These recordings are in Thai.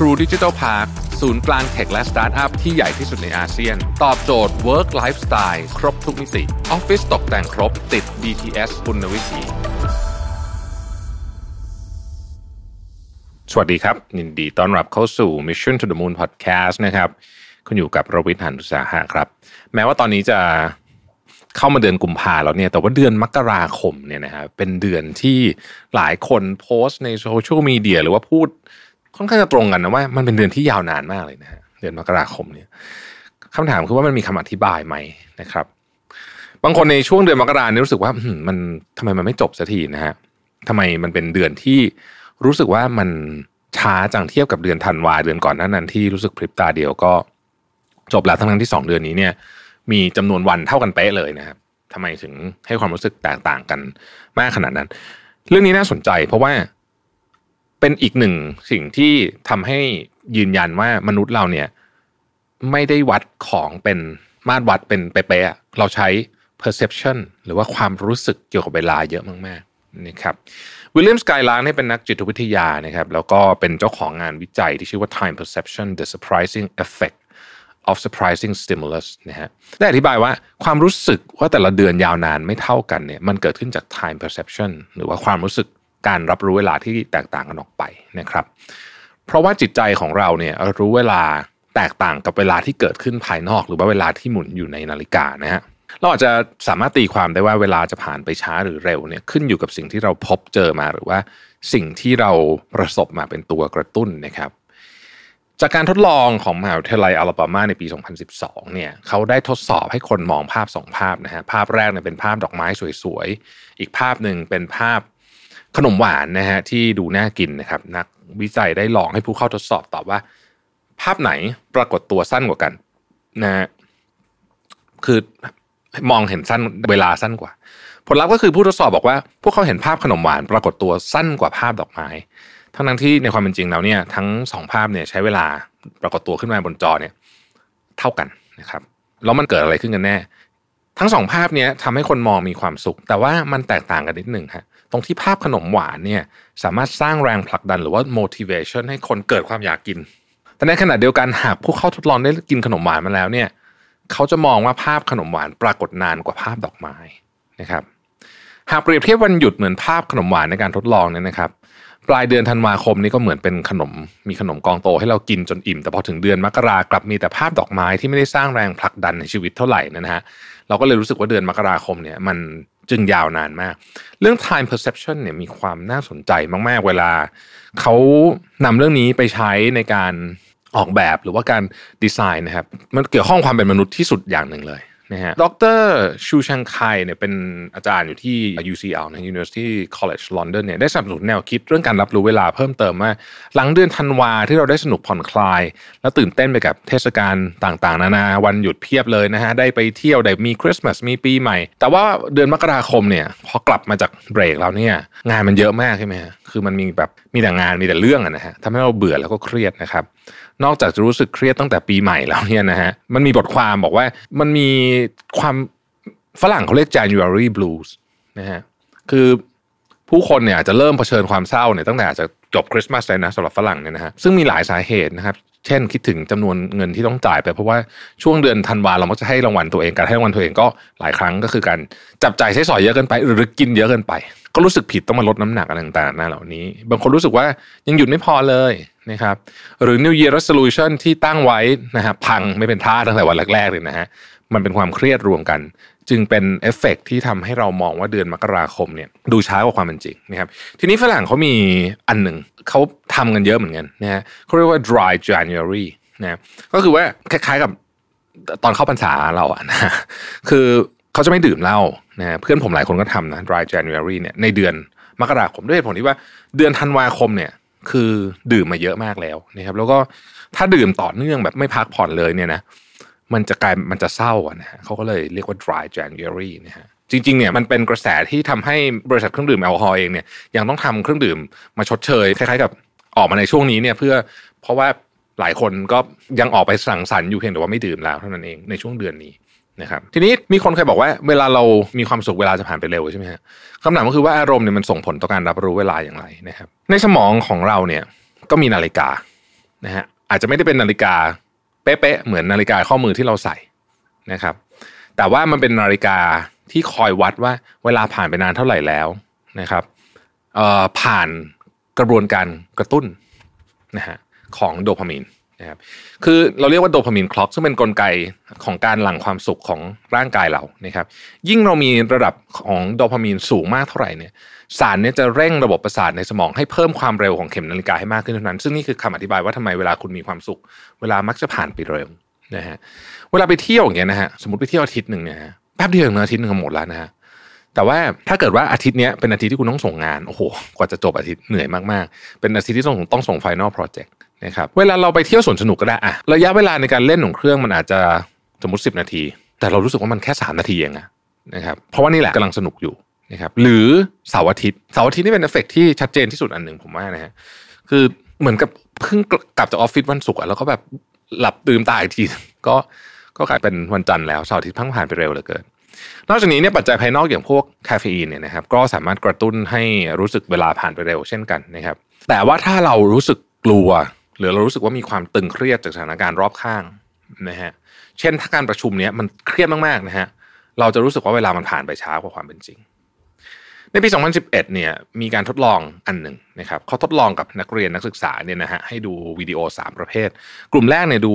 True Digital Park ศูนย์กลางเทคและสตาร์ทอัพที่ใหญ่ที่สุดในอาเซียน ตอบโจทย์ Work Lifestyle ครบทุกมิติออฟฟิศตกแต่งครบติด BTS คุณวิถีสวัสดีครับ ยินดีต้อนรับเข้าสู่ Mission to the Moon Podcast นะครับคุณอยู่กับรวิทย์หันุสาหะครับ แม้ว่าตอนนี้จะเข้ามาเดือนกุมภาแล้วเนี่ยแต่ว่าเดือนมกราคมเนี่ยนะฮะเป็นเดือนที่หลายคนโพสต์ในโซเชียลมีเดียหรือว่าพูด ค่อนข้างจะตรงกันนะว่ามันเป็นเดือนที่ยาวนานมากเลยนะฮะเดือนมกราคมเนี่ยคำถามคือว่ามันมีคำอธิบายไหมนะครับ บางคนในช่วงเดือนมกราเนี่ยรู้สึกว่ามันทำไมมันไม่จบสักทีนะฮะทำไมมันเป็นเดือนที่รู้สึกว่ามันช้าจังเทียบกับเดือนธันวาเดือนก่อนนั้นนั้นที่รู้สึกพริบตาเดียวก็ จบแล้วทั้งทั้งที่สองเดือนนี้เนี่ย มีจำนวนวันเท่ากันเป๊ะเลยนะครับทำไมถึงให้ความรู้สึกแตกต่างกันมากขนาดนั้น เรื่องนี้น่าสนใจเพราะว่า เป็นอีกหนึ่งสิ่งที่ทำให้ยืนยันว่ามนุษย์เราเนี่ยไม่ได้วัดของเป็นมาตรวัดเป็นเป๊ะๆเราใช้ perception หรือว่าความรู้สึกเกี่ยวกับเวลาเยอะมากๆนะครับวิลเลียมสกายลาร์นี่เป็นนักจิตวิทยานะครับแล้วก็เป็นเจ้าของงานวิจัยที่ชื่อว่า time perception the surprising effect of surprising stimulus นะฮะได้อธิบายว่าความรู้สึกว่าแต่ละเดือนยาวนานไม่เท่ากันเนี่ยมันเกิดขึ้นจาก time perception หรือว่าความรู้สึก การรับรู้เวลาที่แตกต่างกันออกไปนะครับ เพราะว่าจิตใจของเราเนี่ยรู้เวลาแตกต่างกับเวลาที่เกิดขึ้นภายนอก หรือว่าเวลาที่หมุนอยู่ในนาฬิกานะฮะเราอาจจะสามารถตีความได้ว่าเวลาจะผ่านไปช้าหรือเร็วเนี่ยขึ้นอยู่กับสิ่งที่เราพบเจอมาหรือว่าสิ่งที่เราประสบมาเป็นตัวกระตุ้นนะครับ จากการทดลองของมหาวิทยาลัยอลาบามาในปี 2012 เนี่ยเขาได้ทดสอบให้คนมองภาพสองภาพนะฮะภาพแรกเนี่ยเป็นภาพดอกไม้สวยๆ อีกภาพหนึ่งเป็นภาพ ขนมหวานนะฮะที่ดูน่ากินนะครับ นักวิจัยได้ลองให้ผู้เข้าทดสอบตอบว่า ภาพไหนปรากฏตัวสั้นกว่ากันนะฮะคือมองเห็นสั้นเวลาสั้นกว่า ผลลัพธ์ก็คือผู้ทดสอบบอกว่า พวกเขาเห็นภาพขนมหวาน ปรากฏตัวสั้นกว่าภาพดอกไม้ทั้งนั้นที่ในความเป็นจริงแล้วเนี่ยทั้งสองภาพเนี่ยใช้เวลาปรากฏตัวขึ้นมาบนจอเนี่ยเท่ากันนะครับแล้วมันเกิดอะไรขึ้นกันแน่ ทั้งสองภาพเนี้ยทำให้คนมองมีความสุข แต่ว่ามันแตกต่างกันนิดหนึ่งฮะ ตรงที่ภาพขนมหวานเนี่ยสามารถสร้างแรงผลักดันหรือว่า motivation ให้คนเกิดความอยากกิน แต่ในขณะเดียวกันหากผู้เข้าทดลองได้กินขนมหวานมาแล้วเนี่ยเขาจะมองว่าภาพขนมหวานปรากฏนานกว่าภาพดอกไม้นะครับ หากเปรียบเทียบวันหยุดเหมือนภาพขนมหวานในการทดลองเนี่ยนะครับ ปลายเดือนธันวาคมนี้ก็เหมือนเป็นขนมมีขนมกองโตให้เรากินจนอิ่ม แต่พอถึงเดือนมกรากลับมีแต่ภาพดอกไม้ที่ไม่ได้สร้างแรงผลักดันในชีวิตเท่าไหร่นะฮะเราก็เลยรู้สึกว่าเดือนมกราคมเนี่ยมัน จึงยาวนานมาก เรื่อง time perception เนี่ยมีความน่าสนใจมาก ๆ เวลาเขานำเรื่องนี้ไปใช้ในการออกแบบหรือว่าการดีไซน์นะครับ มันเกี่ยวข้องความเป็นมนุษย์ที่สุดอย่างหนึ่งเลย นะฮะดรชูชังไคเนี่ยเป็นอาจารย์อยู่ที่ UCL นะ University College London เนี่ยได้สนับสนุนแนวคิดเรื่องการรับรู้เวลาเพิ่มเติมว่า หลังเดือนธันวาที่เราได้สนุกผ่อนคลาย แล้วตื่นเต้นไปกับเทศกาลต่างๆ นานาวันหยุดเพียบเลยนะฮะ ได้ไปเที่ยวได้มีคริสต์มาสมีปีใหม่ แต่ว่าเดือนมกราคมเนี่ยพอกลับมาจากเบรกแล้วเนี่ยงานมันเยอะมากใช่ไหมคือมันมีแบบมีแต่งานมีแต่เรื่องอะนะฮะทำให้เราเบื่อแล้วก็เครียดนะครับ นอกจากจะรู้สึกเครียดตั้งแต่ปีใหม่แล้วเนี่ยนะฮะมันมีบทความบอกว่ามันมีความฝรั่งเขาเรียก January Blues นะฮะคือผู้คนเนี่ยอาจจะเริ่มเผชิญความเศร้าเนี่ยตั้งแต่อาจจะจบคริสต์มาสเลยนะสำหรับฝรั่งเนี่ยนะฮะซึ่งมีหลายสาเหตุนะครับ เช่นคิดถึงจำนวนเงินที่ต้องจ่ายไป เพราะว่าช่วงเดือนธันวาเราก็จะให้รางวัลตัวเองการให้รางวัลตัวเองก็หลายครั้งก็คือการจับจ่ายใช้สอยเยอะเกินไป หรือกินเยอะเกินไป ก็รู้สึกผิดต้องมาลดน้ำหนักอะไรต่างๆนะเหล่านี้ บางคนรู้สึกว่ายังหยุดไม่พอเลย นะครับหรือ New Year Resolution ที่ตั้งไว้นะฮะพังไม่เป็นท่าตั้งแต่วันแรกๆเลยนะฮะมันเป็นความเครียดรวมกัน จึงเป็นเอฟเฟกที่ทำให้เรามองว่าเดือนมกราคมเนี่ยดูช้ากว่าความเป็นจริงนะครับทีนี้ฝรั่งเขามีอันหนึ่งเขาทำกันเยอะเหมือนกันนะฮะเขาเรียกว่า dry January นะก็คือว่าคล้ายๆกับตอนเข้าพรรษาเราอะนะคือเขาจะไม่ดื่มเหล้านะเพื่อนผมหลายคนก็ทำนะ dry January เนี่ยในเดือนมกราคมด้วยเหตุผลที่ว่าเดือนธันวาคมเนี่ย คือดื่มมาเยอะมากแล้วนะครับ แล้วก็ถ้าดื่มต่อเนื่องแบบไม่พักผ่อนเลยเนี่ยนะมันจะกลายมันจะเศร้าอะนะฮะเขาก็เลยเรียกว่า dry January นะฮะจริงๆเนี่ยมันเป็นกระแสที่ทำให้บริษัทเครื่องดื่มแอลกอฮอล์เองเนี่ยยังต้องทำเครื่องดื่มมาชดเชยคล้ายๆกับออกมาในช่วงนี้เนี่ยเพื่อเพราะว่าหลายคนก็ยังออกไปสังสรรค์อยู่เพียงแต่ว่าไม่ดื่มแล้วเท่านั้นเองในช่วงเดือนนี้ นะครับทีนี้มีคนเคยบอกว่าเวลาเรามีความสุขเวลาจะผ่านไปเร็วใช่ไหมฮะคำถามก็คือว่าอารมณ์เนี่ยมันส่งผลต่อการรับรู้เวลาอย่างไรนะครับในสมองของเราเนี่ยก็มีนาฬิกานะฮะอาจจะไม่ได้เป็นนาฬิกาเป๊ะๆเหมือนนาฬิกาข้อมือที่เราใส่นะครับ แต่ว่ามันเป็นนาฬิกาที่คอยวัดว่าเวลาผ่านไปนานเท่าไหร่แล้วนะครับผ่านกระบวนการกระตุ้นนะฮะของโดพามีน นะครับคือเราเรียกว่าโดพามีนคล็อกซึ่งเป็นนกลไกของการหลั่งความสุขของร่างกายเรานะครับ ยิ่งเรามีระดับของโดพามีนสูงมากเท่าไหร่เนี่ยสารเนี่ยจะเร่งระบบประสาทในสมองให้เพิ่มความเร็วของเข็มนาฬิกาให้มากขึ้นเท่านั้น ซึ่งนี่คือคำอธิบายว่าทำไมเวลาคุณมีความสุข เวลามักจะผ่านไปเร็วนะฮะเวลาไปเที่ยวอย่างเงี้ยนะฮะสมมติไปเที่ยวอาทิตย์หนึ่งเนี่ยแป๊บเดียวเองอาทิตย์หนึ่งหมดแล้วนะฮะแต่ว่าถ้าเกิดว่าอาทิตย์นี้เป็นอาทิตย์ที่คุณต้องส่งงานโอ้โหกว่าจะจบอาทิตย์เหนื่อยมากๆ เป็นอาทิตย์ที่ต้องต้องส่ง final project นะครับเวลาเราไปเที่ยวสวนสนุกก็ได้อะระยะเวลาในการเล่นของเครื่องมันอาจจะสมมติ 10 นาที แต่เรารู้สึกว่ามันแค่ 3 นาทีเองอะนะครับเพราะว่านี่แหละกำลังสนุกอยู่นะครับหรือเสาร์อาทิตย์เสาร์อาทิตย์นี่เป็นเอฟเฟกที่ชัดเจนที่สุดอันหนึ่งผมว่านะฮะคือเหมือนกับเพิ่งกลับจากออฟฟิศวันศุกร์แล้วก็แบบหลับตื่นตาอีกที ก็ก็กลายเป็นวันจันทร์แล้วเสาร์อาทิตย์พังผ่านไปเร็วเหลือเกินนอกจากนี้เนี่ยปัจจัยภายนอกอย่างพวกคาเฟอีนเนี่ยนะครับก็สามารถกระตุ้นให้รู้สึกเวลาผ่านไปเร็วเช่นกันนะครับแต่ว่าถ้าเรารู้สึกกลัว หรือเรารู้สึกว่ามีความตึงเครียดจากสถานการณ์รอบข้างนะฮะเช่นถ้าการประชุมเนี้ยมันเครียดมากๆนะฮะเราจะรู้สึกว่าเวลามันผ่านไปช้ากว่าความเป็นจริง ในปี 2011 เนี่ยมีการทดลองอันหนึ่งนะครับเขาทดลองกับนักเรียนนักศึกษาเนี่ยนะฮะให้ดูวิดีโอ 3 ประเภท กลุ่มแรกเนี่ยดู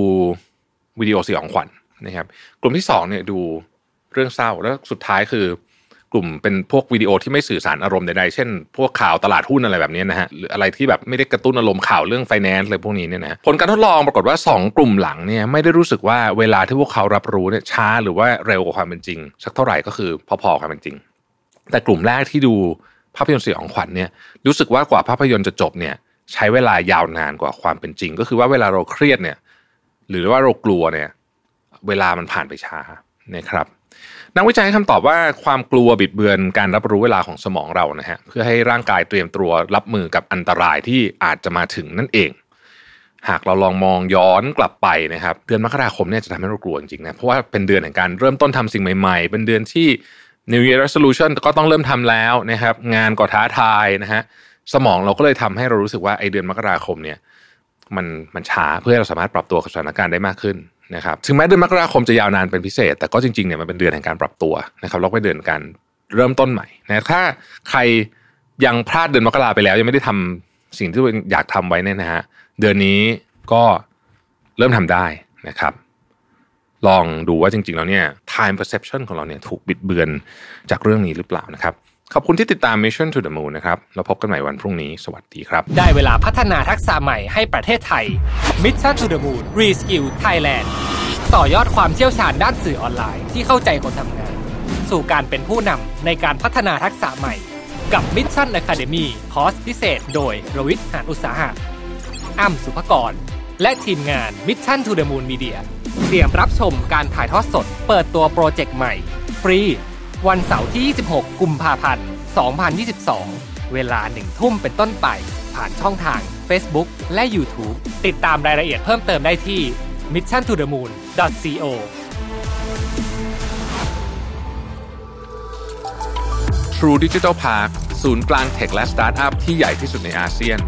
วิดีโอสยองขวัญนะครับ กลุ่มที่2เนี่ยดูเรื่องเศร้าแล้วสุดท้ายคือ กลุ่มเป็นพวกวิดีโอที่ไม่สื่อสารอารมณ์ใดๆ เช่น พวกข่าวตลาดหุ้นอะไรแบบนี้นะฮะหรืออะไรที่แบบไม่ได้กระตุ้นอารมณ์ข่าวเรื่องไฟแนนซ์อะไรพวกนี้เนี่ยนะผลการทดลองปรากฏว่า 2 กลุ่มหลังเนี่ยไม่ได้รู้สึกว่าเวลาที่พวกเขารับรู้เนี่ยช้าหรือว่าเร็วกว่าความเป็นจริง สักเท่าไหร่ก็คือพอๆความเป็นจริง แต่กลุ่มแรกที่ดูภาพยนตร์สยองขวัญเนี่ยรู้สึกว่ากว่าภาพยนตร์จะจบเนี่ยใช้เวลายาวนานกว่าความเป็นจริง ก็คือว่าเวลาเราเครียดเนี่ยหรือว่าเรากลัวเนี่ยเวลามันผ่านไปช้านะครับ นักวิจัยให้คำตอบว่าความกลัวบิดเบือนการรับรู้เวลาของสมองเรานะฮะเพื่อให้ร่างกายเตรียมตัวรับมือกับอันตรายที่อาจจะมาถึงนั่นเอง หากเราลองมองย้อนกลับไปนะครับ เดือนมกราคมเนี่ยจะทำให้เรากลัวจริงๆนะเพราะว่าเป็นเดือนแห่งการเริ่มต้นทำสิ่งใหม่ๆ เป็นเดือนที่ New Year Resolution ก็ต้องเริ่มทำแล้วนะครับ งานก็ท้าทายนะฮะสมองเราก็เลยทำให้เรารู้สึกว่าไอเดือนมกราคมเนี่ย มันมันช้าเพื่อเราสามารถปรับตัวกับสถานการณ์ได้มากขึ้นนะครับถึงแม้เดือนมกราคมจะยาวนานเป็นพิเศษ แต่ก็จริงๆเนี่ยมันเป็นเดือนแห่งการปรับตัวนะครับแล้วก็เป็นเดือนการเริ่มต้นใหม่นะถ้าใครยังพลาดเดือนมกราไปแล้ว ยังไม่ได้ทำสิ่งที่เองอยากทำไว้เนี่ยนะฮะเดือนนี้ก็เริ่มทำได้นะครับ ลองดูว่าจริงๆแล้วเนี่ย time perception ของเราเนี่ยถูกบิดเบือนจากเรื่องนี้หรือเปล่านะครับ ขอบคุณที่ติดตาม Mission to the Moon นะครับเราพบกันใหม่วันพรุ่งนี้สวัสดีครับ ได้เวลาพัฒนาทักษะใหม่ให้ประเทศไทย Mission to the Moon Reskill Thailand ต่อยอดความเชี่ยวชาญด้านสื่อออนไลน์ที่เข้าใจคนทำงาน สู่การเป็นผู้นำในการพัฒนาทักษะใหม่ กับ Mission Academy คอร์สพิเศษ โดยรวิทย์หานอุตสาหะอ้ำสุภกร และทีมงาน Mission to the Moon Media เตรียมรับชมการถ่ายทอดสด เปิดตัว project ใหม่ ฟรี วันเสาร์ที่ 26 กุมภาพันธ์ 2022 เวลาหนึ่งทุ่มเป็นต้นไป ผ่านช่องทาง Facebook และ YouTube ติดตามรายละเอียดเพิ่มเติมได้ที่ mission to the moon co True Digital Park ศูนย์กลาง tech และสตาร์ทอัพที่ใหญ่ที่สุดในอาเซียน